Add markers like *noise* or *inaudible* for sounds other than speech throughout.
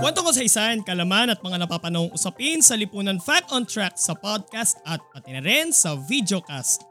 Kwento ko sa isan, kalaman at mga napapanahong usapin sa Lipunan Fact on Track sa podcast at pati na rin sa videocast.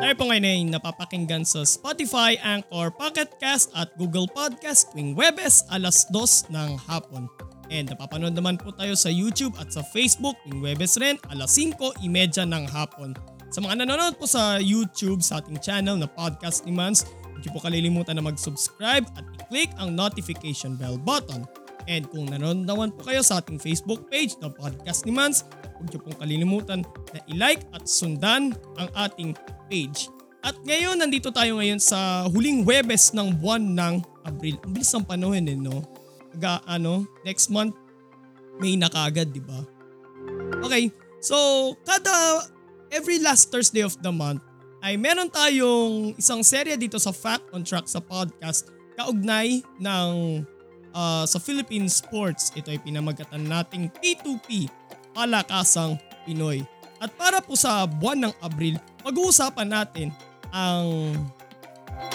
Tayo po ngayon ay napapakinggan sa Spotify, Anchor, Pocket at Google Podcast tuwing Webes alas 2 ng hapon. And napapanood naman po tayo sa YouTube at sa Facebook tuwing Webes rin alas 5.30 ng hapon. Sa mga nanonood po sa YouTube sa ating channel na Podcast ni Mans, hindi po kalilimutan na mag-subscribe at i-click ang notification bell button. And kung nanonood naman po kayo sa ating Facebook page na Podcast ni Mans, huwag niyo pong kalilimutan na i-like at sundan ang ating page. At ngayon, nandito tayo ngayon sa huling Webes ng buwan ng Abril. Ang bilis ng panahon eh, no? Aga, ano, next month, may na kagad, di ba? Okay, so kada every last Thursday of the month ay meron tayong isang serya dito sa Fact on Track sa podcast kaugnay ng uh, sa Philippine Sports. Ito ay pinamagatan nating P2P, Palakasang Pinoy. At para po sa buwan ng Abril, pag-uusapan natin ang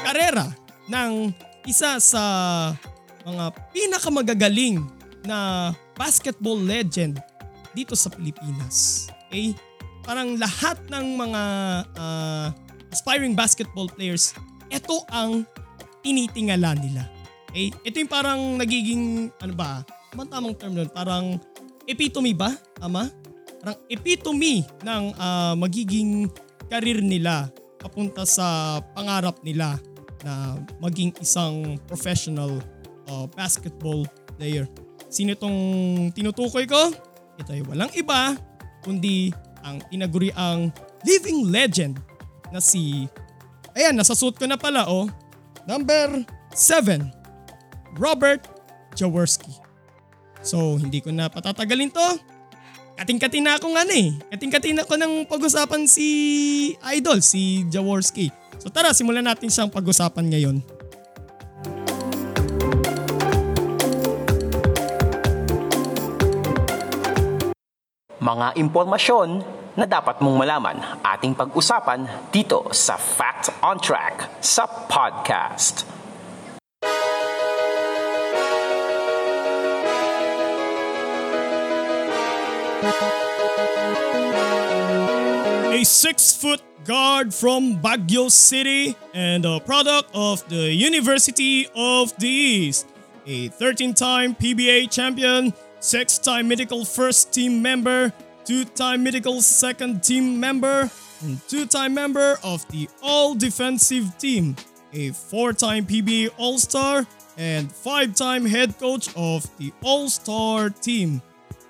karera ng isa sa mga pinakamagagaling na basketball legend dito sa Pilipinas. Okay? Parang lahat ng mga uh, aspiring basketball players, ito ang tinitingala nila. Okay? Ito yung parang nagiging, ano ba, ano tamang term nun? Parang epitome ba? Tama? Parang epitome ng uh, magiging karir nila papunta sa pangarap nila na maging isang professional uh, basketball player. Sino itong tinutukoy ko? Ito ay walang iba kundi ang tinaguriang living legend na si Ayan, nasa suit ko na pala oh. Number 7. Robert Jaworski. So, hindi ko na patatagalin to. Kating-kating na ako nga na eh. Kating-kating ako ng pag-usapan si Idol, si Jaworski. So tara, simulan natin siyang pag-usapan ngayon. Mga impormasyon na dapat mong malaman ating pag-usapan dito sa Fact on Track sa podcast. A six-foot guard from Baguio City and a product of the University of the East. A 13-time PBA champion six-time medical first team member, two-time medical second team member, and two-time member of the All-Defensive Team, a four-time PBA All-Star, and five-time head coach of the All-Star Team.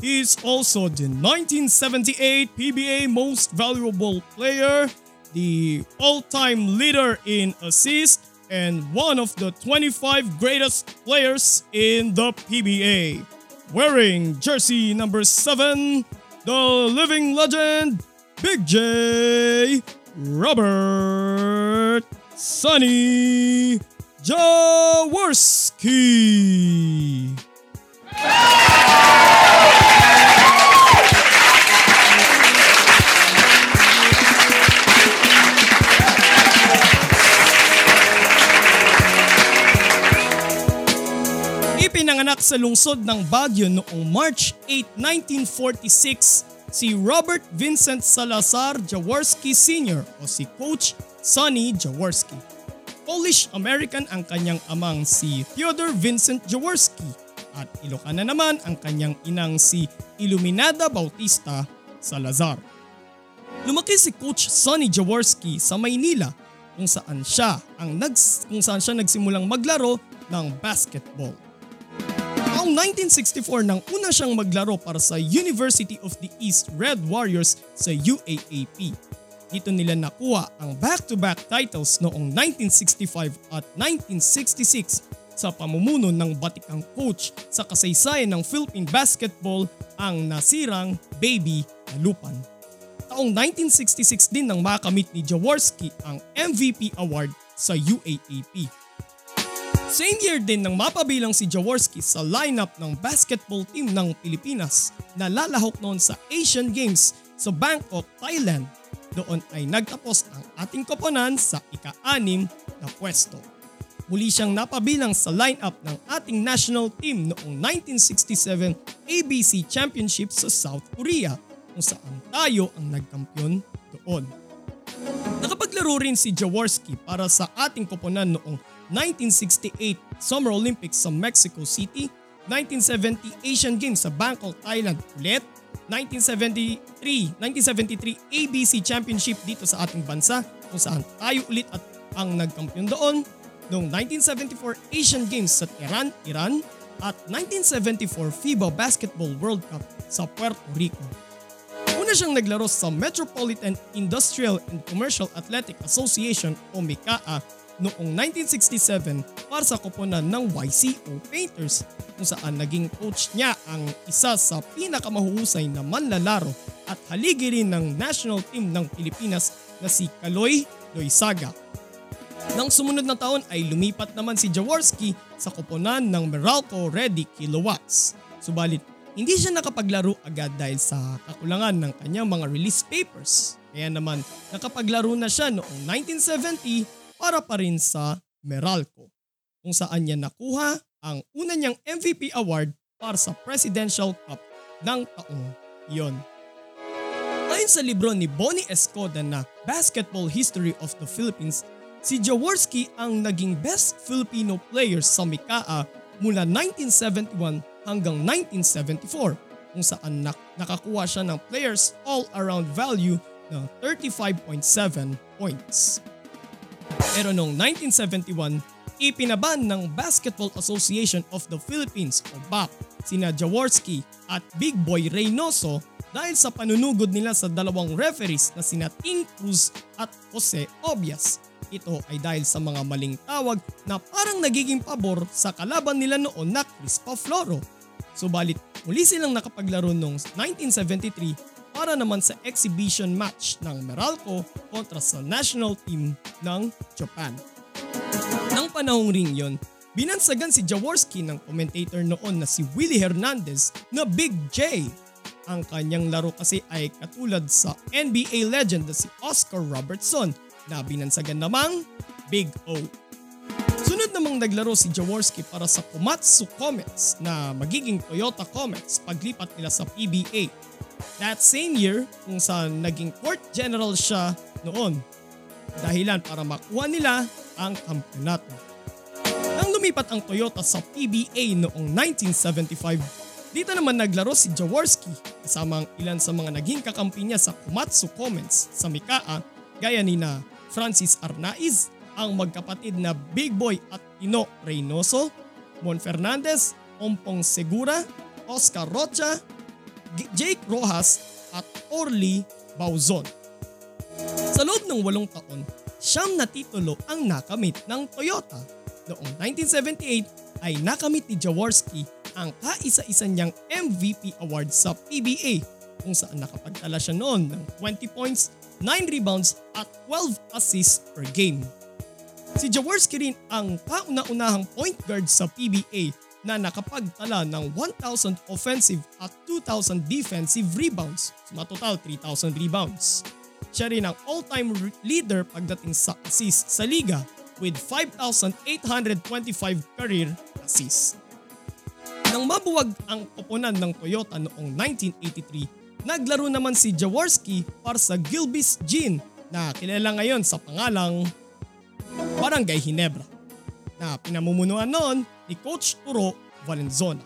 He is also the 1978 PBA Most Valuable Player, the all-time leader in assists, and one of the 25 greatest players in the PBA wearing jersey number 7, the living legend, Big J. Robert Sonny Jaworski. Ipinanganak sa lungsod ng Baguio noong March 8, 1946 si Robert Vincent Salazar Jaworski Sr. o si Coach Sonny Jaworski. Polish-American ang kanyang amang si Theodore Vincent Jaworski at Ilocana naman ang kanyang inang si Iluminada Bautista Salazar. Lumaki si Coach Sonny Jaworski sa Maynila kung saan siya ang nags, kung saan siya nagsimulang maglaro ng basketball. Noong 1964 nang una siyang maglaro para sa University of the East Red Warriors sa UAAP. Dito nila nakuha ang back-to-back titles noong 1965 at 1966 sa pamumuno ng batikang coach sa kasaysayan ng Philippine basketball ang nasirang Baby Alupan. Taong 1966 din nang makamit ni Jaworski ang MVP award sa UAAP. Same year din nang mapabilang si Jaworski sa lineup ng basketball team ng Pilipinas na lalahok noon sa Asian Games sa Bangkok, Thailand. Doon ay nagtapos ang ating koponan sa ika-anim na pwesto. Muli siyang napabilang sa lineup ng ating national team noong 1967 ABC Championship sa South Korea kung saan tayo ang nagkampiyon doon. Nakapaglaro rin si Jaworski para sa ating koponan noong 1968 Summer Olympics sa Mexico City, 1970 Asian Games sa Bangkok, Thailand ulit, 1973, 1973 ABC Championship dito sa ating bansa kung saan tayo ulit at ang nagkampiyon doon, noong 1974 Asian Games sa Tehran, Iran, at 1974 FIBA Basketball World Cup sa Puerto Rico. Una siyang naglaro sa Metropolitan Industrial and Commercial Athletic Association o MICAA noong 1967 para sa koponan ng YCO Painters kung saan naging coach niya ang isa sa pinakamahuhusay na manlalaro at haligi rin ng national team ng Pilipinas na si Kaloy Loisaga. Nang sumunod na taon ay lumipat naman si Jaworski sa koponan ng Meralco Ready Kilowatts. Subalit hindi siya nakapaglaro agad dahil sa kakulangan ng kanyang mga release papers. Kaya naman nakapaglaro na siya noong 1970 para pa rin sa Meralco kung saan niya nakuha ang una niyang MVP award para sa Presidential Cup ng taong iyon. Ayon sa libro ni Bonnie Escoda na Basketball History of the Philippines, si Jaworski ang naging best Filipino player sa Mikaa mula 1971 hanggang 1974 kung saan nak- nakakuha siya ng players all-around value ng 35.7 points. Pero noong 1971, ipinaban ng Basketball Association of the Philippines o BAP sina Jaworski at Big Boy Reynoso dahil sa panunugod nila sa dalawang referees na sina Ting Cruz at Jose Obias. Ito ay dahil sa mga maling tawag na parang nagiging pabor sa kalaban nila noon na Crispa Floro. Subalit muli silang nakapaglaro noong 1973 para naman sa exhibition match ng Meralco kontra sa national team ng Japan. Nang panahong ring yon, binansagan si Jaworski ng commentator noon na si Willie Hernandez na Big J. Ang kanyang laro kasi ay katulad sa NBA legend na si Oscar Robertson na binansagan namang Big O. Sunod namang naglaro si Jaworski para sa Komatsu Comets na magiging Toyota Comets paglipat nila sa PBA That same year kung saan naging court general siya noon. Dahilan para makuha nila ang kampeonato. Nang lumipat ang Toyota sa PBA noong 1975, dito naman naglaro si Jaworski kasama ang ilan sa mga naging kakampi niya sa Komatsu Comments sa Mikaa gaya ni na Francis Arnaiz, ang magkapatid na Big Boy at Tino Reynoso, Mon Fernandez, Ompong Segura, Oscar Rocha, Jake Rojas at Orly Bauzon. Sa loob ng walong taon, siyam na titulo ang nakamit ng Toyota. Noong 1978 ay nakamit ni Jaworski ang kaisa-isa niyang MVP award sa PBA kung saan nakapagtala siya noon ng 20 points, 9 rebounds at 12 assists per game. Si Jaworski rin ang kauna-unahang point guard sa PBA na nakapagtala ng 1,000 offensive at 2,000 defensive rebounds, so total 3,000 rebounds. Siya rin ang all-time leader pagdating sa assists sa liga with 5,825 career assists. Nang mabuwag ang koponan ng Toyota noong 1983, naglaro naman si Jaworski para sa Gilbis Gin na kilala ngayon sa pangalang Barangay Hinebra na pinamumunuan noon ni Coach Turo Valenzona.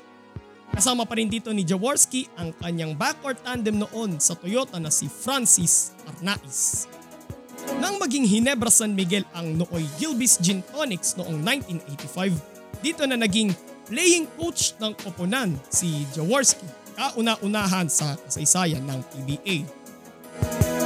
Kasama pa rin dito ni Jaworski ang kanyang backcourt tandem noon sa Toyota na si Francis Arnaiz. Nang maging Hinebra San Miguel ang nooy Gilbis Gin Tonics noong 1985, dito na naging playing coach ng koponan si Jaworski, kauna-unahan sa kasaysayan ng PBA.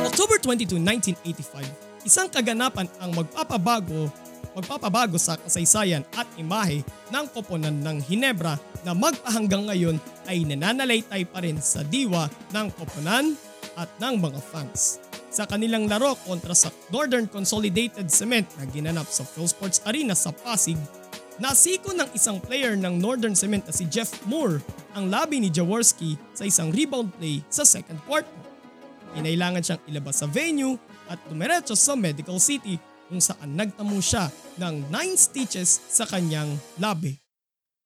October 22, 1985, isang kaganapan ang magpapabago magpapabago sa kasaysayan at imahe ng koponan ng Hinebra na magpahanggang ngayon ay nananalaytay pa rin sa diwa ng koponan at ng mga fans. Sa kanilang laro kontra sa Northern Consolidated Cement na ginanap sa Philsports Arena sa Pasig, nasiko ng isang player ng Northern Cement na si Jeff Moore ang labi ni Jaworski sa isang rebound play sa second quarter. Kinailangan siyang ilabas sa venue at dumiretso sa Medical City kung saan nagtamo siya ng 9 stitches sa kanyang labi.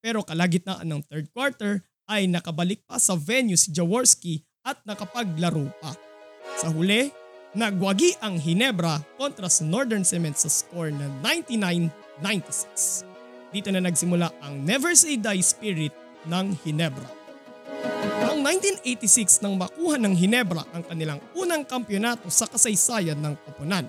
Pero kalagitnaan ng third quarter ay nakabalik pa sa venue si Jaworski at nakapaglaro pa. Sa huli, nagwagi ang Hinebra kontra sa Northern Cement sa score na 99-96. Dito na nagsimula ang Never Say Die spirit ng Hinebra. Noong 1986 nang makuha ng Hinebra ang kanilang unang kampyonato sa kasaysayan ng koponan.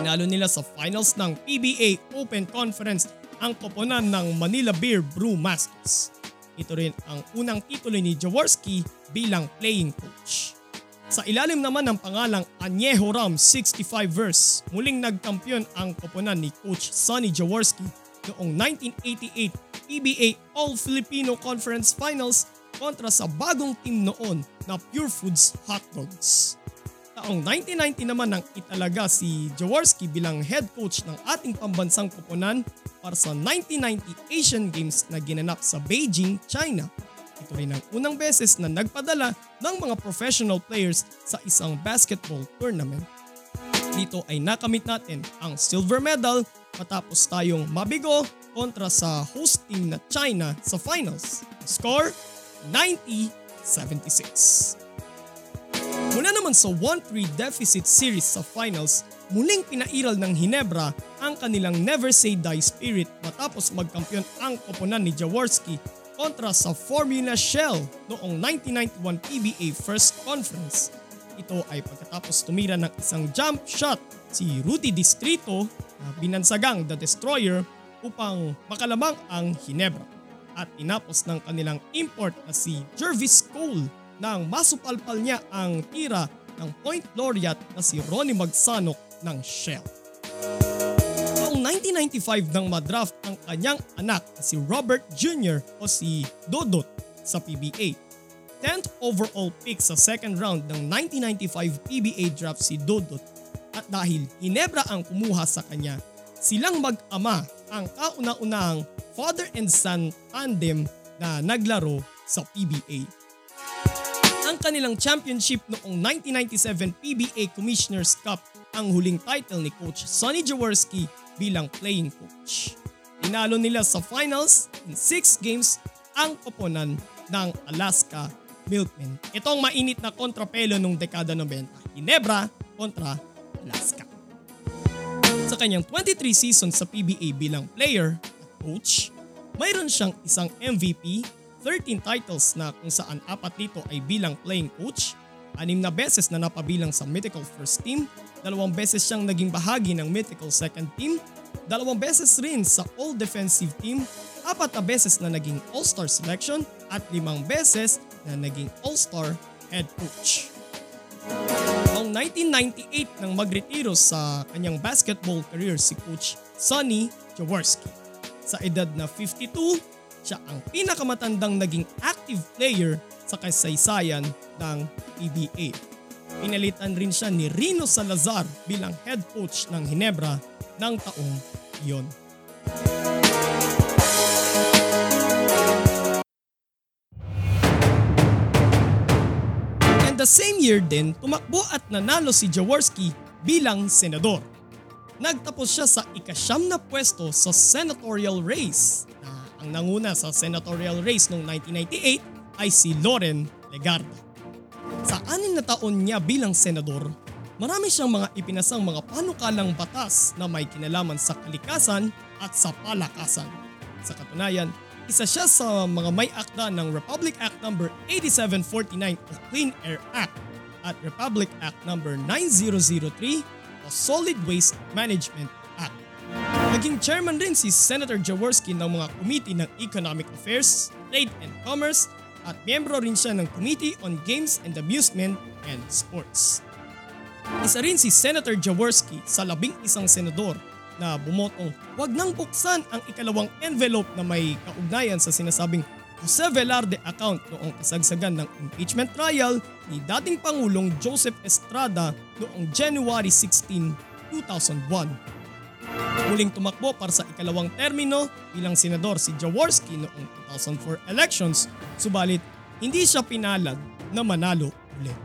Tinalo nila sa finals ng PBA Open Conference ang koponan ng Manila Beer Brew Masters. Ito rin ang unang titulo ni Jaworski bilang playing coach. Sa ilalim naman ng pangalang Añejo Ram 65 verse, muling nagkampiyon ang koponan ni Coach Sonny Jaworski noong 1988 PBA All-Filipino Conference Finals kontra sa bagong team noon na Pure Foods Hot Dogs. Taong 1990 naman nang italaga si Jaworski bilang head coach ng ating pambansang koponan para sa 1990 Asian Games na ginanap sa Beijing, China. Ito rin ang unang beses na nagpadala ng mga professional players sa isang basketball tournament. Dito ay nakamit natin ang silver medal matapos tayong mabigo kontra sa host team na China sa finals. Score 90-76. Mula naman sa 1-3 deficit series sa finals, muling pinairal ng Hinebra ang kanilang never say die spirit matapos magkampiyon ang koponan ni Jaworski kontra sa Formula Shell noong 1991 PBA First Conference. Ito ay pagkatapos tumira ng isang jump shot si Rudy Distrito na binansagang The Destroyer upang makalamang ang Hinebra at tinapos ng kanilang import na si Jervis Cole nang masupalpal niya ang tira ng point laureate na si Ronnie Magsanok ng Shell. Noong 1995 nang madraft ang kanyang anak na si Robert Jr. o si Dodot sa PBA. 10th overall pick sa second round ng 1995 PBA draft si Dodot at dahil Hinebra ang kumuha sa kanya, silang mag-ama ang kauna-unahang father and son tandem na naglaro sa PBA kanilang championship noong 1997 PBA Commissioner's Cup ang huling title ni Coach Sonny Jaworski bilang playing coach. Tinalo nila sa finals in 6 games ang koponan ng Alaska Milkmen. Ito ang mainit na kontrapelo nung dekada 90. Ginebra kontra Alaska. Sa kanyang 23 seasons sa PBA bilang player at coach, mayroon siyang isang MVP 13 titles na kung saan apat dito ay bilang playing coach, anim na beses na napabilang sa Mythical First Team, dalawang beses siyang naging bahagi ng Mythical Second Team, dalawang beses rin sa All Defensive Team, apat na beses na naging All-Star Selection at limang beses na naging All-Star Head Coach. Noong 1998 nang magretiro sa kanyang basketball career si Coach Sonny Jaworski. Sa edad na 52, siya ang pinakamatandang naging active player sa kasaysayan ng PBA. Pinalitan rin siya ni Rino Salazar bilang head coach ng Hinebra ng taong iyon. And the same year din, tumakbo at nanalo si Jaworski bilang senador. Nagtapos siya sa ikasyam na pwesto sa senatorial race ang nanguna sa senatorial race noong 1998 ay si Loren Legarda. Sa anin na taon niya bilang senador, marami siyang mga ipinasang mga panukalang batas na may kinalaman sa kalikasan at sa palakasan. Sa katunayan, isa siya sa mga may akda ng Republic Act No. 8749 o Clean Air Act at Republic Act No. 9003 o Solid Waste Management Naging chairman rin si Senator Jaworski ng mga committee ng Economic Affairs, Trade and Commerce at miyembro rin siya ng Committee on Games and Amusement and Sports. Isa rin si Senator Jaworski sa labing isang senador na bumotong wag nang buksan ang ikalawang envelope na may kaugnayan sa sinasabing Jose Velarde account noong kasagsagan ng impeachment trial ni dating Pangulong Joseph Estrada noong January 16, 2001. Muling tumakbo para sa ikalawang termino bilang senador si Jaworski noong 2004 elections subalit hindi siya pinalad na manalo ulit.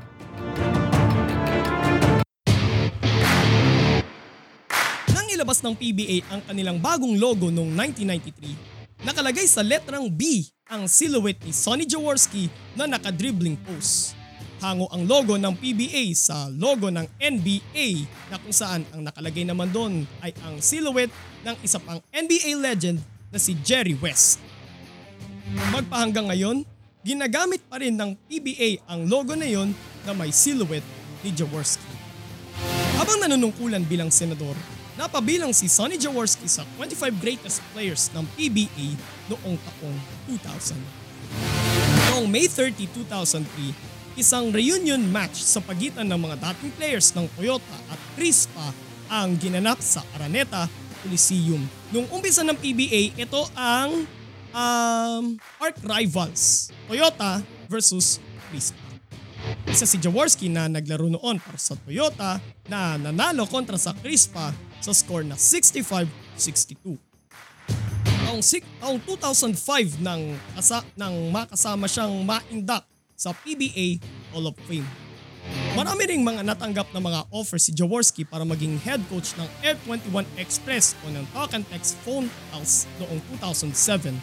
Nang ilabas ng PBA ang kanilang bagong logo noong 1993, nakalagay sa letrang B ang silhouette ni Sonny Jaworski na nakadribbling pose. Hango ang logo ng PBA sa logo ng NBA na kung saan ang nakalagay naman doon ay ang silhouette ng isa pang NBA legend na si Jerry West. Magpahanggang ngayon, ginagamit pa rin ng PBA ang logo na yon na may silhouette ni Jaworski. Habang nanunungkulan bilang senador, napabilang si Sonny Jaworski sa 25 greatest players ng PBA noong taong 2000. Noong May 30, 2003, isang reunion match sa pagitan ng mga dating players ng Toyota at Crispa ang ginanap sa Araneta Coliseum. Noong umpisa ng PBA, ito ang um, arch rivals, Toyota versus Crispa. Isa si Jaworski na naglaro noon para sa Toyota na nanalo kontra sa Crispa sa score na 65-62. Taong, taong 2005 nang, asa, nang makasama siyang ma-induct sa PBA Hall of Fame. Marami ring mga natanggap na mga offer si Jaworski para maging head coach ng Air 21 Express o ng Talk and Text Phone House noong 2007.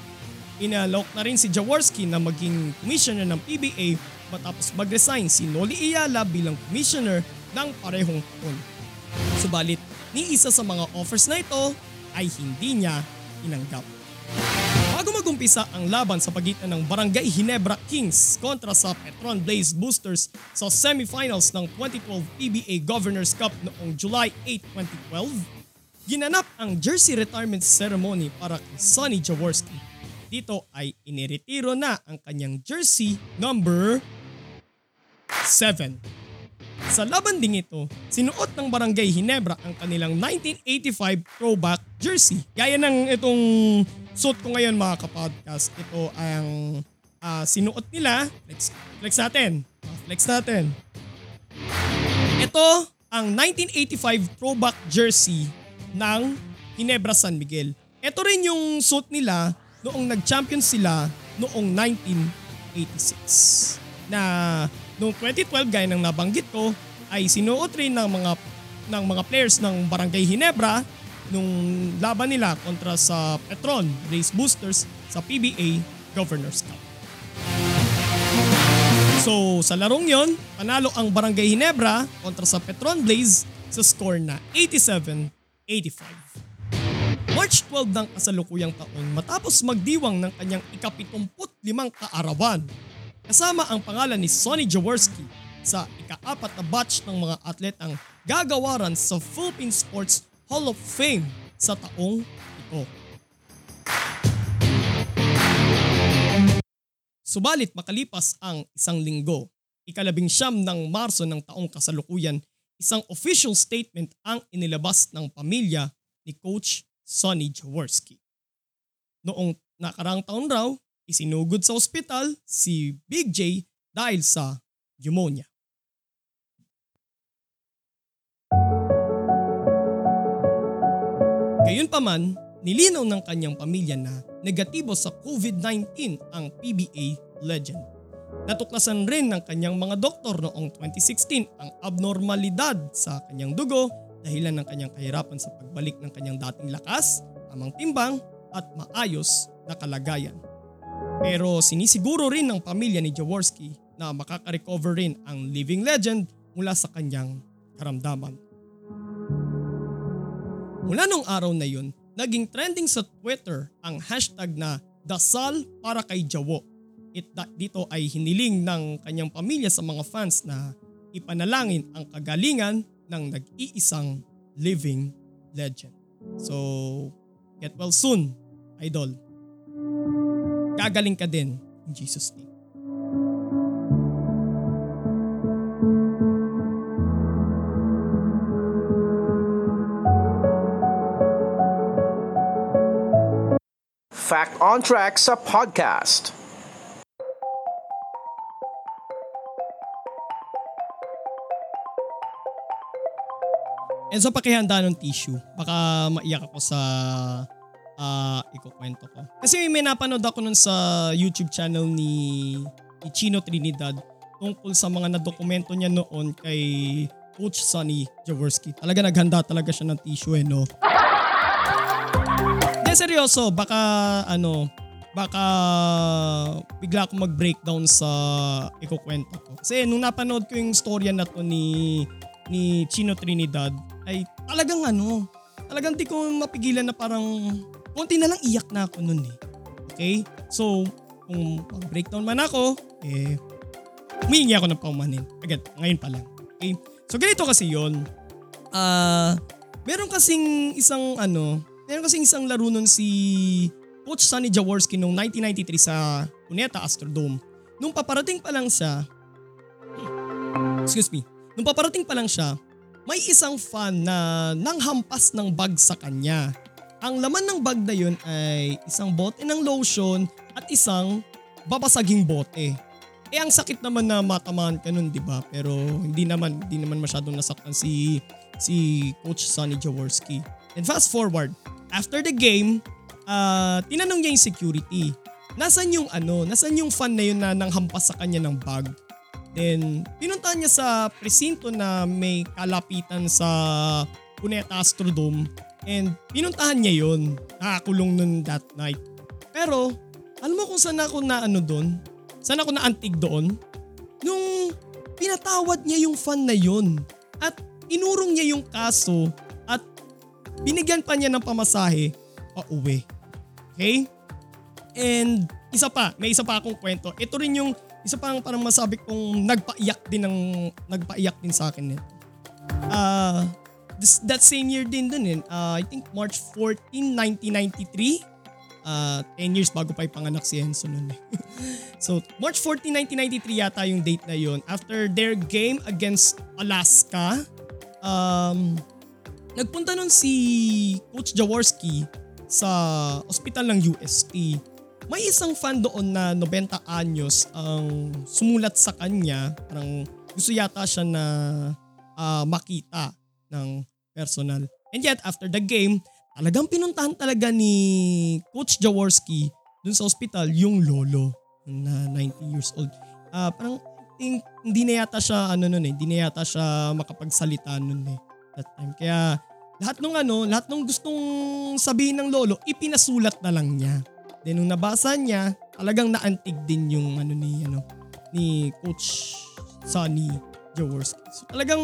Inalok na rin si Jaworski na maging commissioner ng PBA matapos mag-resign si Noli Iyala bilang commissioner ng parehong taon. Subalit, ni isa sa mga offers na ito ay hindi niya inanggap. Bago magumpisa ang laban sa pagitan ng Barangay Hinebra Kings kontra sa Petron Blaze Boosters sa semifinals ng 2012 PBA Governors Cup noong July 8, 2012, ginanap ang jersey retirement ceremony para kay Sonny Jaworski. Dito ay iniretiro na ang kanyang jersey number 7. Sa laban ding ito, sinuot ng Barangay Hinebra ang kanilang 1985 throwback jersey. Gaya ng itong suit ko ngayon mga kapodcast. Ito ang uh, sinuot nila. Flex, flex natin. Flex natin. Ito ang 1985 throwback jersey ng Hinebra San Miguel. Ito rin yung suit nila noong nag-champion sila noong 1986. Na Noong 2012 gaya ng nabanggit ko ay sinuot rin ng mga ng mga players ng Barangay Hinebra nung laban nila kontra sa Petron Race Boosters sa PBA Governors Cup. So sa larong yon, panalo ang Barangay Hinebra kontra sa Petron Blaze sa score na 87-85. March 12 ng kasalukuyang taon matapos magdiwang ng kanyang ikapitumput-limang kaarawan kasama ang pangalan ni Sonny Jaworski sa ikaapat na batch ng mga atletang gagawaran sa Philippine Sports Hall of Fame sa taong ito. Subalit makalipas ang isang linggo, ikalabing siyam ng Marso ng taong kasalukuyan, isang official statement ang inilabas ng pamilya ni Coach Sonny Jaworski. Noong nakarang taon raw, Isinugod sa ospital si Big J dahil sa pneumonia. Gayunpaman, nilinaw ng kanyang pamilya na negatibo sa COVID-19 ang PBA legend. Natuklasan rin ng kanyang mga doktor noong 2016 ang abnormalidad sa kanyang dugo dahilan ng kanyang kahirapan sa pagbalik ng kanyang dating lakas, tamang timbang at maayos na kalagayan. Pero sinisiguro rin ng pamilya ni Jaworski na makaka-recover rin ang living legend mula sa kanyang karamdaman. Mula nung araw na yun, naging trending sa Twitter ang hashtag na Dasal para kay Jawo. It, dito ay hiniling ng kanyang pamilya sa mga fans na ipanalangin ang kagalingan ng nag-iisang living legend. So, get well soon, idol. Gagaling ka din in Jesus name. On Track sa podcast. And so pakihanda ng tissue. Baka maiyak ako sa uh, ikukwento ko. Kasi may napanood ako nun sa YouTube channel ni, ni Chino Trinidad tungkol sa mga nadokumento niya noon kay Coach Sonny Jaworski. Talaga naghanda talaga siya ng tissue eh no. Hindi seryoso, baka ano, baka bigla akong mag-breakdown sa ikukwento ko. Kasi nung napanood ko yung storya na to ni ni Chino Trinidad ay talagang ano, talagang di ko mapigilan na parang konti na lang iyak na ako nun eh. Okay? So, kung mag-breakdown man ako, eh, humihingi ako ng paumanin. Agad, ngayon pa lang. Okay? So, ganito kasi yon Ah, uh, meron kasing isang ano, meron kasing isang laro nun si Coach Sonny Jaworski noong 1993 sa Cuneta Astrodome. Nung paparating pa lang siya, excuse me, nung paparating pa lang siya, may isang fan na nanghampas ng bag sa kanya. Ang laman ng bag na yun ay isang bote ng lotion at isang babasaging bote. Eh ang sakit naman na matamaan ka nun, 'di ba? Pero hindi naman hindi naman masyadong nasaktan si si Coach Sonny Jaworski. And fast forward, after the game, uh, tinanong niya yung security. Nasaan yung ano, nasaan yung fan na yun na nanghampas sa kanya ng bag? Then, pinuntahan niya sa presinto na may kalapitan sa Cuneta Astrodome and pinuntahan niya yon Nakakulong nun that night. Pero, alam mo kung saan ako na ano doon? Saan ako na antig doon? Nung pinatawad niya yung fan na yon at inurong niya yung kaso binigyan pa niya ng pamasahe pa uwi. Okay? And isa pa, may isa pa akong kwento. Ito rin yung isa pang parang masabi kong nagpaiyak din ng nagpaiyak din sa akin nito. Uh, this, that same year din dun eh. Uh, I think March 14, 1993. Uh, 10 years bago pa ipanganak si Enzo nun eh. *laughs* so March 14, 1993 yata yung date na yon After their game against Alaska, um, nagpunta nun si Coach Jaworski sa ospital ng UST may isang fan doon na 90 anyos ang sumulat sa kanya, parang gusto yata siya na uh, makita ng personal. And yet after the game, talagang pinuntahan talaga ni Coach Jaworski dun sa ospital yung lolo na 90 years old. Uh, parang think, hindi na yata siya ano nun eh, hindi na yata siya makapagsalita nun eh that time. Kaya lahat ng ano, lahat ng gustong sabihin ng lolo, ipinasulat na lang niya. Then nung nabasa niya, talagang naantig din yung ano ni ano ni Coach Sonny Jaworski. So talagang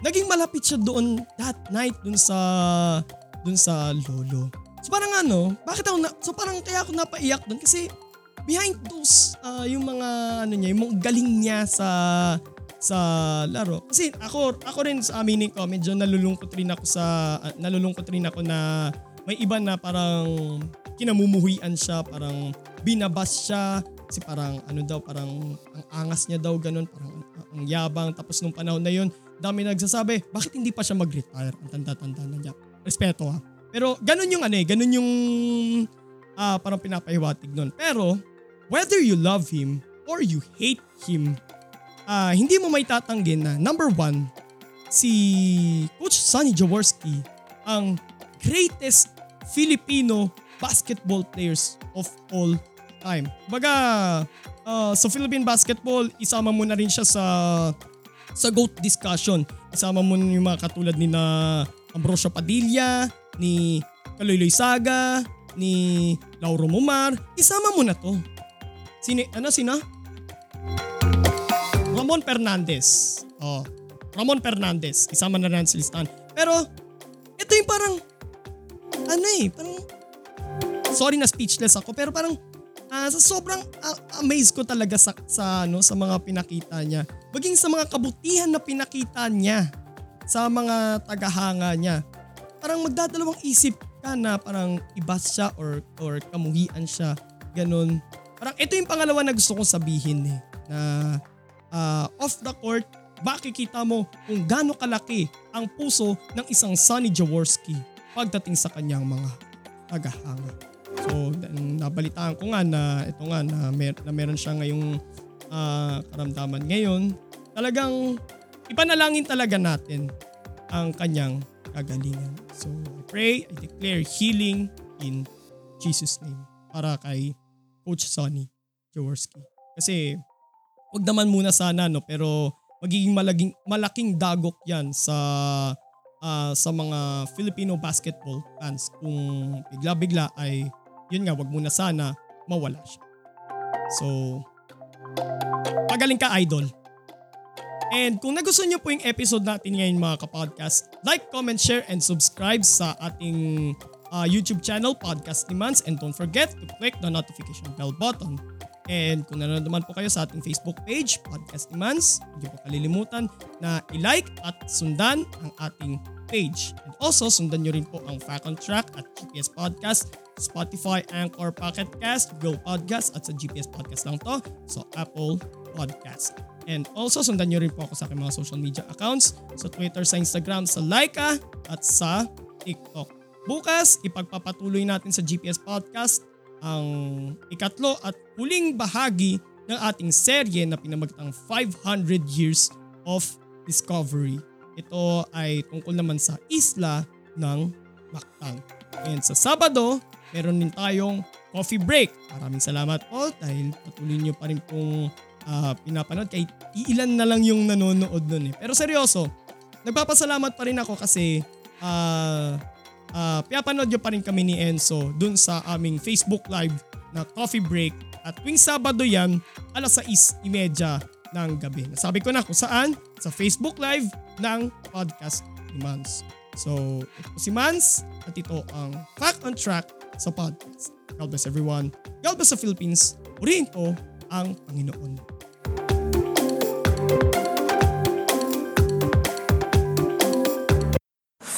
naging malapit siya doon that night doon sa doon sa lolo. So parang ano, bakit ako na, so parang kaya ako napaiyak doon kasi behind those uh, yung mga ano niya, yung mga galing niya sa sa laro. Kasi ako ako rin sa aminin ko, medyo nalulungkot rin ako sa uh, nalulungkot rin ako na may iba na parang kinamumuhian siya, parang binabas siya, kasi parang ano daw, parang ang angas niya daw ganun, parang ang yabang. Tapos nung panahon na yun, dami nagsasabi, bakit hindi pa siya mag-retire? Ang tanda-tanda na niya. Respeto ha. Pero ganun yung ano eh, ganun yung uh, parang pinapahiwatig nun. Pero whether you love him or you hate him, uh, hindi mo may tatanggin na number one, si Coach Sonny Jaworski ang greatest Filipino basketball players of all time. Baga, uh, sa Philippine basketball, isama mo na rin siya sa sa GOAT discussion. Isama mo yung mga katulad ni na Ambrosio Padilla, ni Kaloyloy Saga, ni Lauro Mumar. Isama mo na to. Sino, ano, sino? Ramon Fernandez. Oh, Ramon Fernandez. Isama na rin sa listan. Pero, ito yung parang, ano eh, parang sorry na speechless ako pero parang uh, sa sobrang uh, amazed ko talaga sa, sa, ano, sa mga pinakita niya. Maging sa mga kabutihan na pinakita niya sa mga tagahanga niya. Parang magdadalawang isip ka na parang ibas siya or, or kamuhian siya. Ganun. Parang ito yung pangalawa na gusto kong sabihin eh. Na uh, off the court, makikita mo kung gaano kalaki ang puso ng isang Sonny Jaworski pagdating sa kanyang mga tagahanga. So, nabalitaan ko nga na ito nga na, mer- na meron siya ngayong ah, karamdaman ngayon. Talagang ipanalangin talaga natin ang kanyang kagalingan. So, I pray, I declare healing in Jesus' name para kay Coach Sonny Jaworski. Kasi, wag naman muna sana no, pero magiging malaging, malaking dagok yan sa ah, sa mga Filipino basketball fans kung bigla-bigla ay yun nga, wag muna sana mawala siya. So, pagaling ka idol. And kung nagustuhan niyo po yung episode natin ngayon mga kapodcast, like, comment, share, and subscribe sa ating uh, YouTube channel, Podcast ni Mans. And don't forget to click the notification bell button. And kung nanonood naman po kayo sa ating Facebook page, Podcast ni Mans, hindi po kalilimutan na i-like at sundan ang ating page. And also, sundan nyo rin po ang Fact Track at GPS Podcast, Spotify, Anchor, Pocket Cast, Google Podcast at sa GPS Podcast lang to. So, Apple Podcast. And also, sundan nyo rin po ako sa aking mga social media accounts sa Twitter, sa Instagram, sa Laika at sa TikTok. Bukas, ipagpapatuloy natin sa GPS Podcast ang ikatlo at huling bahagi ng ating serye na pinamagatang 500 Years of Discovery. Ito ay tungkol naman sa isla ng Mactan. And sa Sabado, meron din tayong coffee break. Maraming salamat po dahil patuloy nyo pa rin pong ah, pinapanood. Kahit iilan na lang yung nanonood nun eh. Pero seryoso, nagpapasalamat pa rin ako kasi ah ah pinapanood nyo pa rin kami ni Enzo dun sa aming Facebook Live na coffee break. At tuwing Sabado yan, alas 6.30 ng gabi. Nasabi ko na kung saan, sa Facebook Live ng podcast ni Mans. So, ito si Mans at ito ang Fact on Track sa podcast. God bless everyone. God bless the Philippines. Purihin po ang Panginoon.